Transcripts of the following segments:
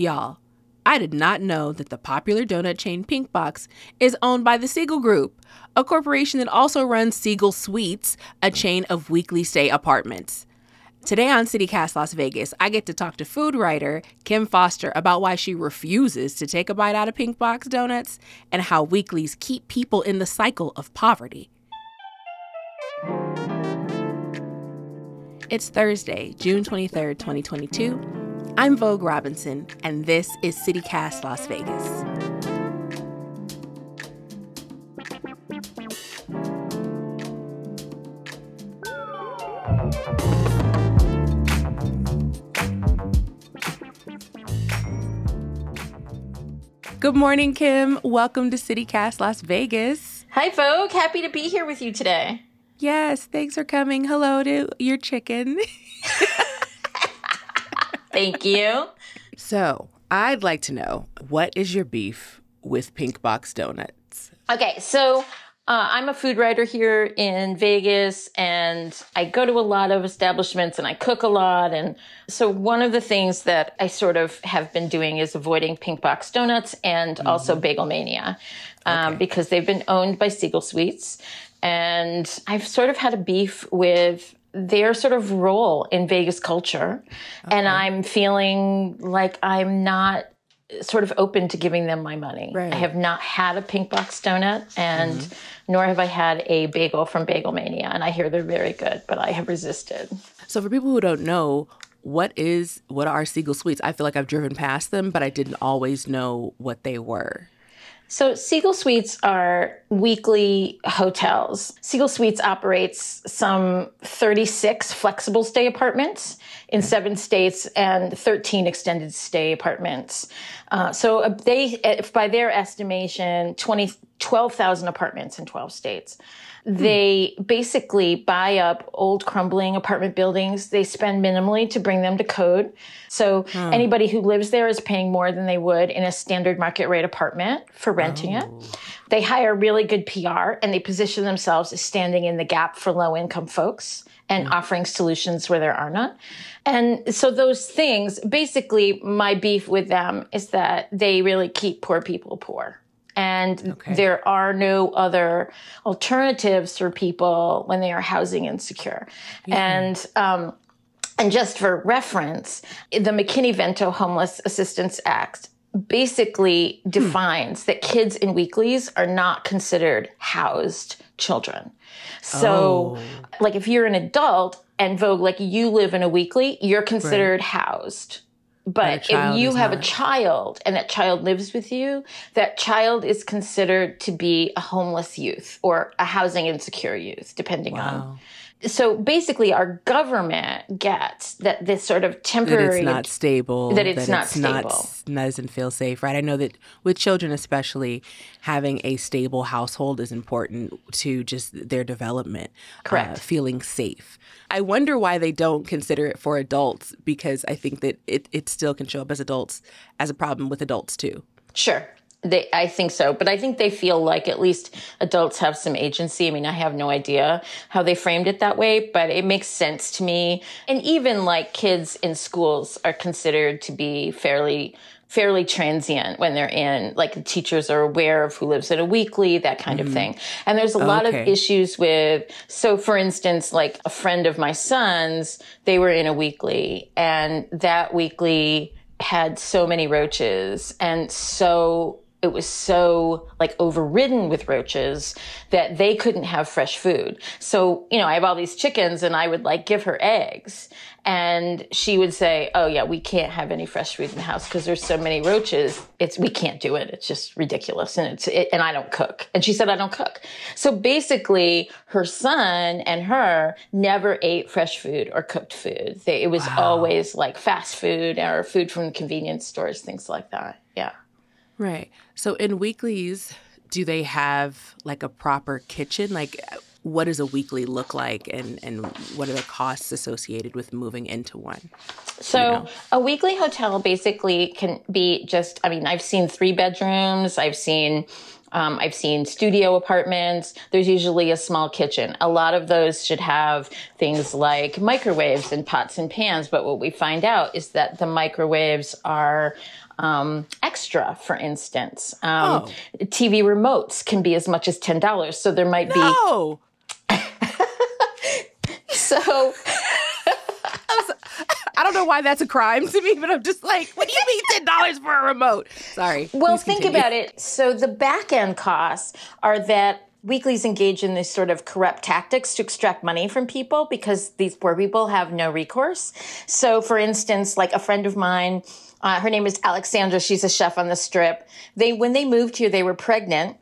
Y'all, I did not know that the popular donut chain Pinkbox is owned by the Siegel Group, a corporation that also runs Siegel Suites, a chain of weekly stay apartments. Today on CityCast Las Vegas, I get to talk to food writer Kim Foster about why she refuses to take a bite out of Pinkbox donuts and how weeklies keep people in the cycle of poverty. It's Thursday, June 23rd, 2022. I'm Vogue Robinson, and this is CityCast Las Vegas. Good morning, Kim. Welcome to CityCast Las Vegas. Hi, Vogue. Happy to be here with you today. Yes, thanks for coming. Hello to your chicken. Thank you. So, I'd like to know what is your beef with Pinkbox Donuts? Okay, so uh, I'm a food writer here in Vegas, and I go to a lot of establishments and I cook a lot. And so, one of the things that I sort of have been doing is avoiding Pinkbox donuts and mm-hmm. also Bagel Mania um, okay. because they've been owned by Siegel Suites. And I've sort of had a beef with their sort of role in Vegas culture. Okay. And I'm feeling like I'm not sort of open to giving them my money. Right. I have not had a Pinkbox donut and mm-hmm. nor have I had a bagel from Bagel Mania and I hear they're very good, but I have resisted. So for people who don't know, what is what are Siegel Suites? I feel like I've driven past them, but I didn't always know what they were. So Siegel Suites are weekly hotels. Siegel Suites operates some 36 flexible stay apartments in seven states and 13 extended stay apartments. Uh, so uh, they, by their estimation, 20, 12,000 apartments in 12 states. They basically buy up old crumbling apartment buildings. They spend minimally to bring them to code. So hmm. anybody who lives there is paying more than they would in a standard market rate apartment for renting oh. it. They hire really good PR and they position themselves as standing in the gap for low income folks and hmm. offering solutions where there are none. And so those things, basically my beef with them is that they really keep poor people poor and okay. there are no other alternatives for people when they are housing insecure. And um, and just for reference, the McKinney-Vento Homeless Assistance Act basically hmm. defines that kids in weeklies are not considered housed children. So, oh. like if you're an adult and Vogue, like you live in a weekly, you're considered right. housed. But if you have not. a child and that child lives with you, that child is considered to be a homeless youth or a housing insecure youth, depending wow. on so basically our government gets that this sort of temporary that it's not stable that it's, that not, it's stable. not doesn't feel safe right? I know that with children especially having a stable household is important to just their development uh, correct. uh, feeling safe. I wonder why they don't consider it for adults because i think that it, it still can show up as adults as a problem with adults too. Sure they, I think so, but I think they feel like at least adults have some agency. I mean, I have no idea how they framed it that way, but it makes sense to me. And even like kids in schools are considered to be fairly fairly transient when they're in like the teachers are aware of who lives at a weekly that kind mm-hmm. of thing and there's a lot of issues with so for instance like a friend of my son's they were in a weekly and that weekly had so many roaches and so it was so like overridden with roaches that they couldn't have fresh food. So, you know, I have all these chickens and I would like give her eggs and she would say, "Oh yeah, we can't have any fresh food in the house because there's so many roaches. It's we can't do it. It's just ridiculous." And it's it, and I don't cook. And she said, "I don't cook." So basically, her son and her never ate fresh food or cooked food. They, it was wow. always like fast food or food from convenience stores, things like that. Yeah. Right. So in weeklies, do they have like a proper kitchen? Like what does a weekly look like and, and what are the costs associated with moving into one? So you know? a weekly hotel basically can be just I mean, I've seen three bedrooms, I've seen Um, I've seen studio apartments. There's usually a small kitchen. A lot of those should have things like microwaves and pots and pans. But what we find out is that the microwaves are um, extra, for instance. Um, oh. TV remotes can be as much as $10. So there might no. be. so. I don't know why that's a crime to me, but I'm just like, what do you mean ten dollars for a remote? Sorry. Well, think about it. So the back end costs are that Weeklies engage in these sort of corrupt tactics to extract money from people because these poor people have no recourse. So, for instance, like a friend of mine, uh, her name is Alexandra. She's a chef on the strip. They, when they moved here, they were pregnant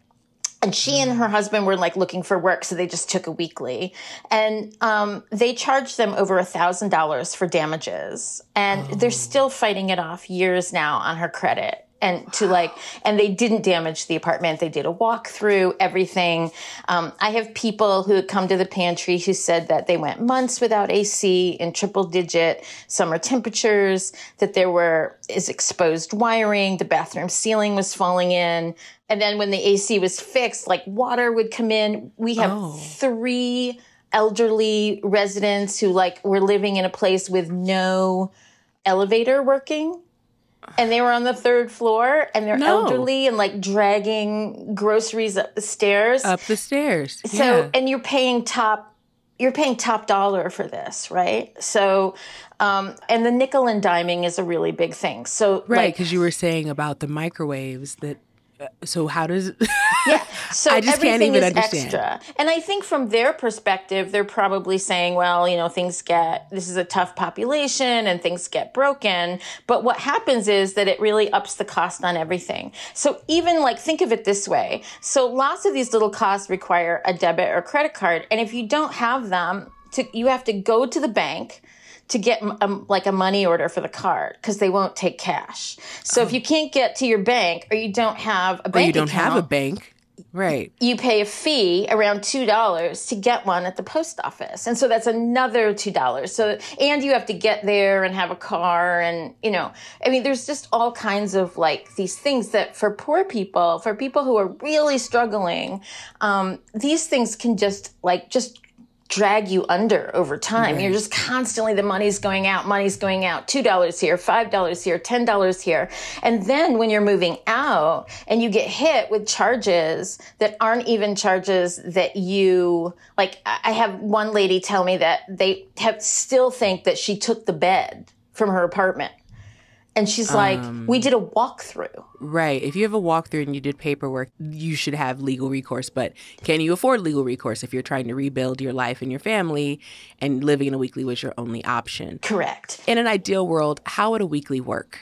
and she and her husband were like looking for work so they just took a weekly and um, they charged them over a thousand dollars for damages and oh. they're still fighting it off years now on her credit and to like and they didn't damage the apartment they did a walkthrough everything um, i have people who come to the pantry who said that they went months without ac in triple digit summer temperatures that there were is exposed wiring the bathroom ceiling was falling in and then when the AC was fixed, like water would come in. We have oh. three elderly residents who like were living in a place with no elevator working. And they were on the third floor and they're no. elderly and like dragging groceries up the stairs. Up the stairs. So, yeah. and you're paying top you're paying top dollar for this, right? So, um, and the nickel and diming is a really big thing. So, right, because like, you were saying about the microwaves that so how does yeah. So i just can't even understand. extra. and i think from their perspective they're probably saying well you know things get this is a tough population and things get broken. But what happens is that it really ups the cost on everything. So even like think of it this way. So lots of these little costs require a debit or credit card. And if you don't have them to, you have to go to the bank to get a, um, like a money order for the card because they won't take cash. So oh. if you can't get to your bank or you don't have a bank, or you don't account, have a bank. Right. You pay a fee around $2 to get one at the post office. And so that's another $2. So, and you have to get there and have a car. And, you know, I mean, there's just all kinds of like these things that for poor people, for people who are really struggling, um, these things can just like, just drag you under over time. Right. You're just constantly the money's going out, money's going out, $2 here, $5 here, $10 here. And then when you're moving out and you get hit with charges that aren't even charges that you like I have one lady tell me that they have still think that she took the bed from her apartment and she's like, um, we did a walkthrough. Right. If you have a walkthrough and you did paperwork, you should have legal recourse. But can you afford legal recourse if you're trying to rebuild your life and your family and living in a weekly was your only option? Correct. In an ideal world, how would a weekly work?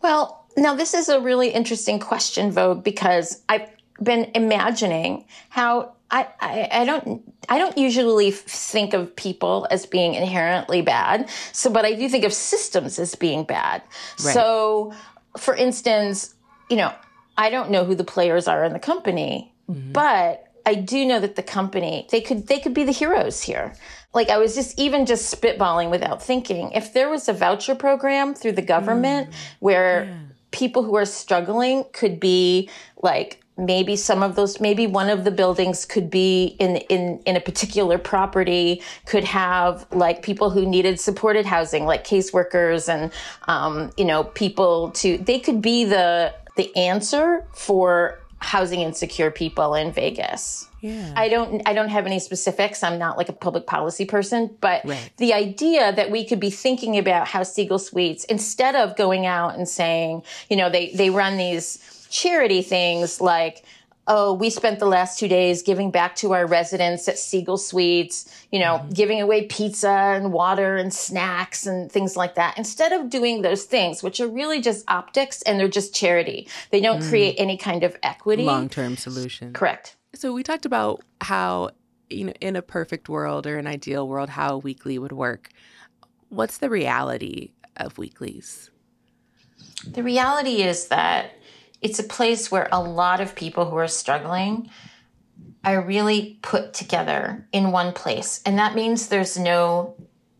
Well, now this is a really interesting question, Vogue, because I've been imagining how I, I, I don't I don't usually think of people as being inherently bad. So, but I do think of systems as being bad. Right. So, for instance, you know, I don't know who the players are in the company, mm-hmm. but I do know that the company they could they could be the heroes here. Like I was just even just spitballing without thinking. If there was a voucher program through the government mm. where yeah. people who are struggling could be like maybe some of those maybe one of the buildings could be in in in a particular property could have like people who needed supported housing like caseworkers and um, you know people to they could be the the answer for housing insecure people in Vegas. Yeah. I don't I don't have any specifics. I'm not like a public policy person, but right. the idea that we could be thinking about how Siegel Suites instead of going out and saying, you know, they they run these charity things like oh, we spent the last two days giving back to our residents at Siegel Suites, you know, mm-hmm. giving away pizza and water and snacks and things like that. Instead of doing those things, which are really just optics and they're just charity, they don't mm. create any kind of equity. Long term solution. Correct. So we talked about how, you know, in a perfect world or an ideal world, how a weekly would work. What's the reality of weeklies? The reality is that it's a place where a lot of people who are struggling are really put together in one place. And that means there's no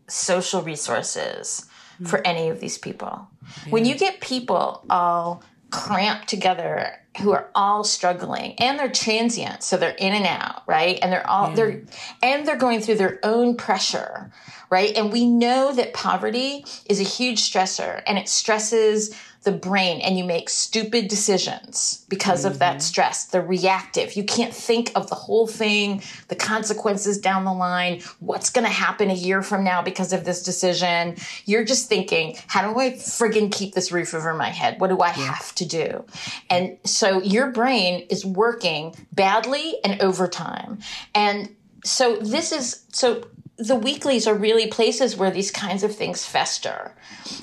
social resources mm. for any of these people. Yeah. When you get people all cramped together who are all struggling and they're transient so they're in and out right and they're all yeah. they're and they're going through their own pressure right and we know that poverty is a huge stressor and it stresses the brain and you make stupid decisions because mm-hmm. of that mm-hmm. stress. The reactive. You can't think of the whole thing, the consequences down the line, what's going to happen a year from now because of this decision. You're just thinking, how do I friggin' keep this roof over my head? What do I yeah. have to do? And so your brain is working badly and overtime. And so this is so the weeklies are really places where these kinds of things fester.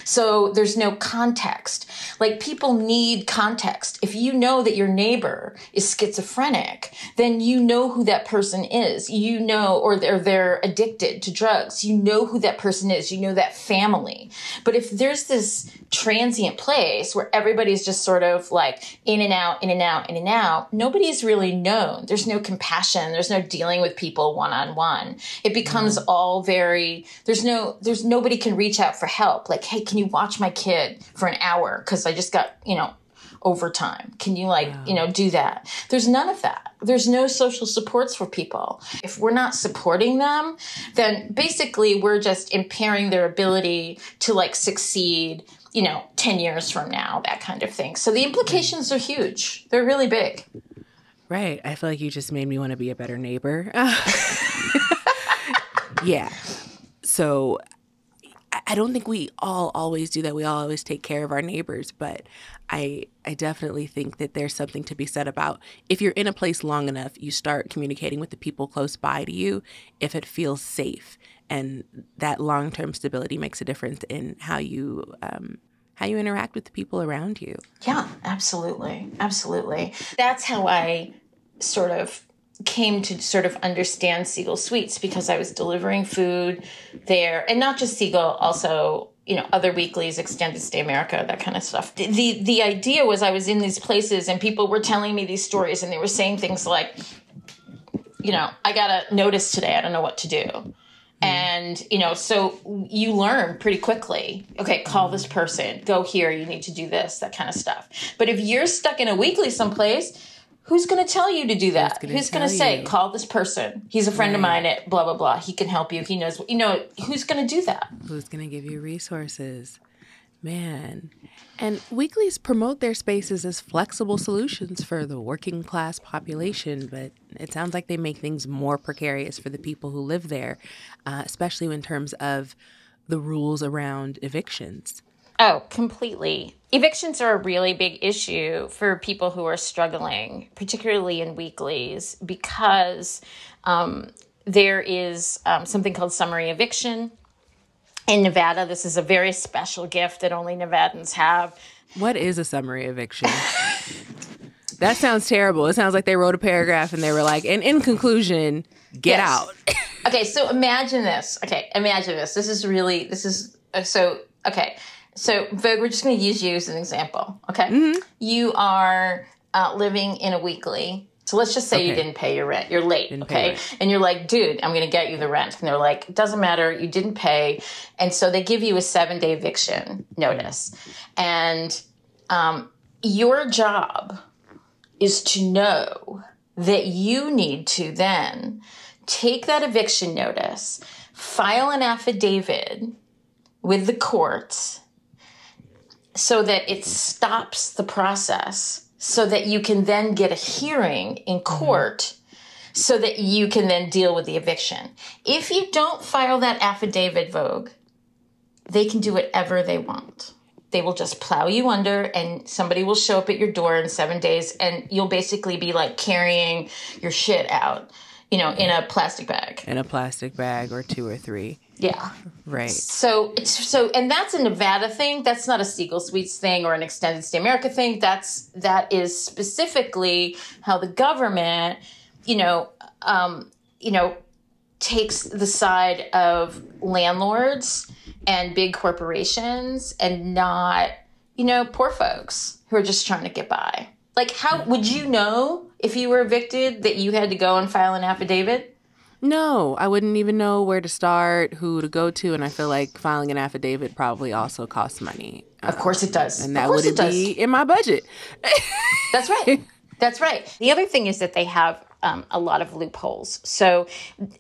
So there's no context. Like people need context. If you know that your neighbor is schizophrenic, then you know who that person is. You know, or they're, they're addicted to drugs. You know who that person is. You know that family. But if there's this transient place where everybody's just sort of like in and out, in and out, in and out, nobody's really known. There's no compassion. There's no dealing with people one on one. It becomes. All very, there's no, there's nobody can reach out for help. Like, hey, can you watch my kid for an hour? Cause I just got, you know, overtime? Can you like, wow. you know, do that? There's none of that. There's no social supports for people. If we're not supporting them, then basically we're just impairing their ability to like succeed you know, 10 years from now, that kind of thing. So the implications are huge. They're really big. Right. I feel like you just made me want to be a better neighbor. yeah. So I don't think we all always do that. We all always take care of our neighbors, but I I definitely think that there's something to be said about if you're in a place long enough, you start communicating with the people close by to you if it feels safe and that long-term stability makes a difference in how you um, how you interact with the people around you. Yeah, absolutely, absolutely. That's how I sort of came to sort of understand Siegel Suites because I was delivering food there, and not just Siegel, also you know other weeklies, Extended Stay America, that kind of stuff. The, the the idea was I was in these places and people were telling me these stories, and they were saying things like, you know, I got a notice today. I don't know what to do mm-hmm. and, you know, so you learn pretty quickly. Okay, call this person, go here, you need to do this, that kind of stuff. But if you're stuck in a weekly someplace, who's going to tell you to do that? Who's going to say, call this person? He's a friend right. of mine at blah, blah, blah. He can help you. He knows, you know, who's going to do that? Who's going to give you resources? Man. And weeklies promote their spaces as flexible solutions for the working class population, but it sounds like they make things more precarious for the people who live there, uh, especially in terms of the rules around evictions. Oh, completely. Evictions are a really big issue for people who are struggling, particularly in weeklies, because um, there is um, something called summary eviction in Nevada. This is a very special gift that only Nevadans have. What is a summary eviction? that sounds terrible. It sounds like they wrote a paragraph and they were like, and in conclusion, get yes. out. okay, so imagine this. Okay, imagine this. This is really, this is, uh, so, okay. So, Vogue, we're just going to use you as an example. Okay. Mm-hmm. You are uh, living in a weekly so let's just say okay. you didn't pay your rent. You're late, didn't okay? And you're like, dude, I'm going to get you the rent. And they're like, it doesn't matter. You didn't pay. And so they give you a seven day eviction notice. And um, your job is to know that you need to then take that eviction notice, file an affidavit with the courts so that it stops the process so that you can then get a hearing in mm-hmm. court mm-hmm. so that you can then deal with the eviction. If you don't file that affidavit, Vogue, they can do whatever they want. They will just plow you under and somebody will show up at your door in seven days and you'll basically be like carrying your shit out, you know, in a plastic bag. In a plastic bag or two or three. Yeah. Right. So it's so and that's a Nevada thing. That's not a Siegel Suites thing or an extended stay America thing. That's that is specifically how the government, you know, um, you know, takes the side of landlords and big corporations and not, you know, poor folks who are just trying to get by. Like how would you know if you were evicted that you had to go and file an affidavit? No, I wouldn't even know where to start, who to go to, and I feel like filing an affidavit probably also costs money. Of course it does. And that would be in my budget. That's right. That's right. The other thing is that they have um, a lot of loopholes. So,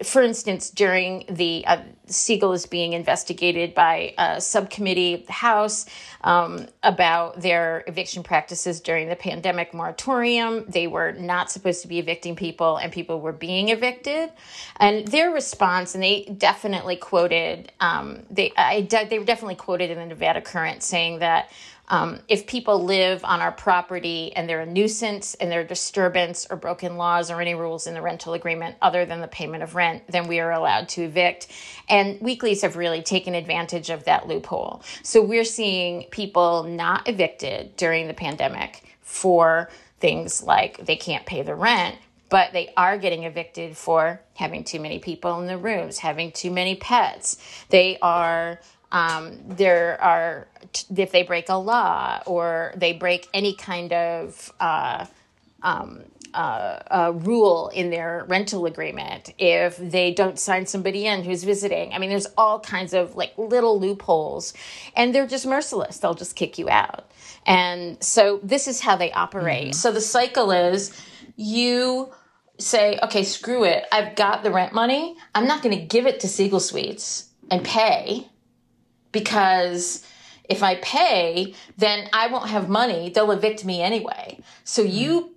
for instance, during the uh, Siegel is being investigated by a subcommittee of the House um, about their eviction practices during the pandemic moratorium. They were not supposed to be evicting people, and people were being evicted. And their response, and they definitely quoted, um, they I, they were definitely quoted in the Nevada Current saying that um, if people live on our property and they're a nuisance and they're a disturbance or broken laws or any rules in the rental agreement other than the payment of rent, then we are allowed to evict. And weeklies have really taken advantage of that loophole. So we're seeing people not evicted during the pandemic for things like they can't pay the rent, but they are getting evicted for having too many people in the rooms, having too many pets. They are um, there are if they break a law or they break any kind of uh, um, uh, rule in their rental agreement, if they don't sign somebody in who's visiting. I mean, there's all kinds of like little loopholes, and they're just merciless. They'll just kick you out. And so this is how they operate. Mm-hmm. So the cycle is you say, okay, screw it. I've got the rent money. I'm not going to give it to Siegel Suites and pay because if I pay, then I won't have money. They'll evict me anyway. So you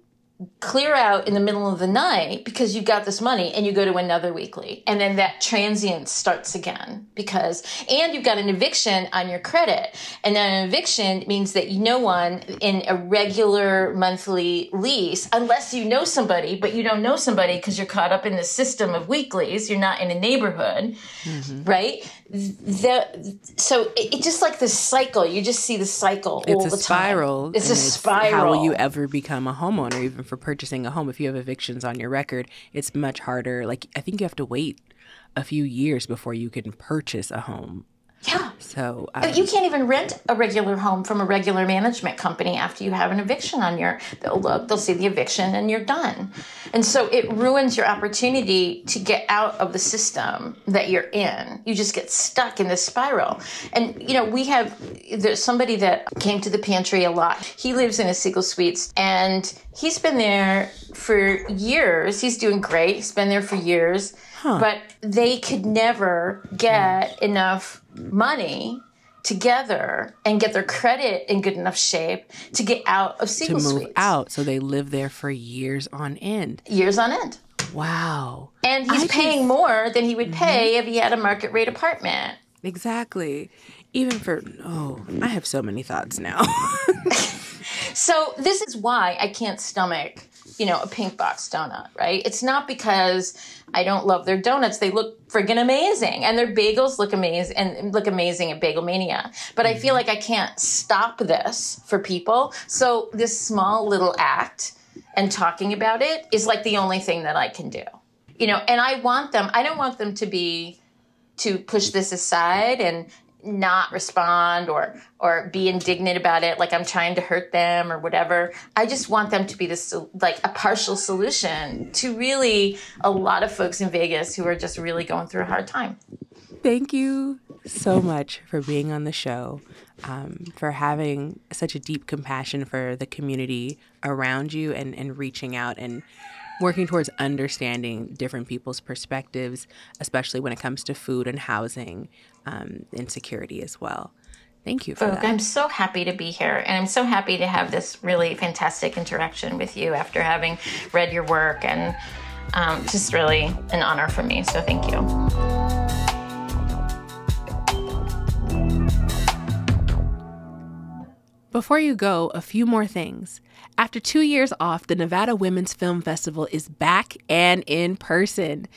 clear out in the middle of the night because you've got this money and you go to another weekly and then that transient starts again because and you've got an eviction on your credit and then an eviction means that no one in a regular monthly lease unless you know somebody but you don't know somebody because you're caught up in the system of weeklies you're not in a neighborhood mm-hmm. right the so it, it, just like the cycle you just see the cycle it's a spiral it's a it's spiral how will you ever become a homeowner even for purchasing a home. If you have evictions on your record it's much harder. Like i think you have to wait a few years before you can purchase a home yeah. So um, you can't even rent a regular home from a regular management company after you have an eviction on your. They'll look, they'll see the eviction, and you're done. And so it ruins your opportunity to get out of the system that you're in. You just get stuck in this spiral. And you know, we have there's somebody that came to the pantry a lot. He lives in a Siegel Suites, and he's been there for years. He's doing great. He's been there for years. Huh. But they could never get enough money together and get their credit in good enough shape to get out of Siegel to move Suites. out. So they live there for years on end. Years on end. Wow. And he's I paying more than he would mm-hmm. pay mm-hmm. if he had a market rate apartment. Exactly. Even for oh, I have so many thoughts now. so this is why I can't stomach you know, a Pinkbox donut, right? It's not because I don't love their donuts. They look friggin' amazing. And their bagels look amazing and look amazing at Bagel Mania. But I feel mm-hmm. like I can't stop this for people. So this small little act and talking about it is like the only thing that I can do. You know, and I want them, I don't want them to be to push this aside and not respond or or be indignant about it like i'm trying to hurt them or whatever. I just want them to be this like a partial solution to really a lot of folks in vegas who are just really going through a hard time. Thank you so much for being on the show um, for having such a deep compassion for the community around you and, and reaching out and working towards understanding different people's perspectives, especially when it comes to food and housing um, insecurity as well. Thank you for that. I'm so happy to be here, and I'm so happy to have this really fantastic interaction with you after having read your work, and um, just really an honor for me. So thank you. Before you go, a few more things. After two years off, the Nevada Women's Film Festival is back and in person.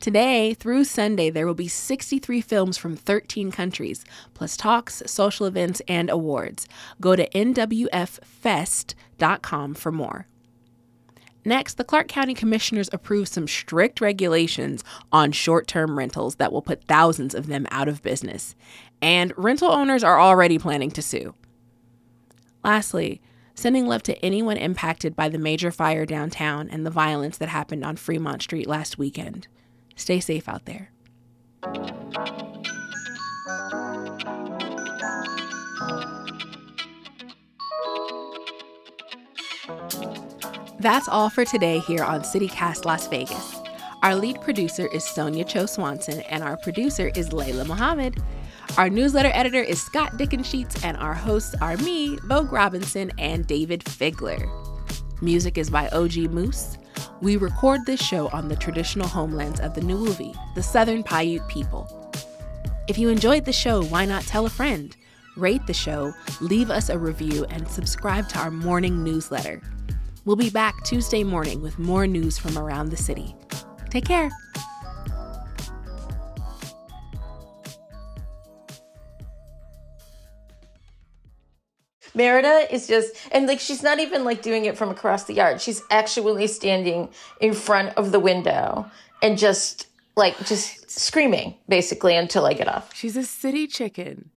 Today through Sunday, there will be 63 films from 13 countries, plus talks, social events, and awards. Go to nwffest.com for more. Next, the Clark County Commissioners approved some strict regulations on short term rentals that will put thousands of them out of business. And rental owners are already planning to sue. Lastly, sending love to anyone impacted by the major fire downtown and the violence that happened on Fremont Street last weekend. Stay safe out there. That's all for today here on CityCast Las Vegas. Our lead producer is Sonia Cho Swanson, and our producer is Layla Mohammed. Our newsletter editor is Scott Dickensheets, and our hosts are me, Vogue Robinson, and David Figler. Music is by OG Moose. We record this show on the traditional homelands of the Nuwuvi, the Southern Paiute people. If you enjoyed the show, why not tell a friend? Rate the show, leave us a review, and subscribe to our morning newsletter. We'll be back Tuesday morning with more news from around the city. Take care. Merida is just, and like she's not even like doing it from across the yard. She's actually standing in front of the window and just like just screaming basically until I get off. She's a city chicken.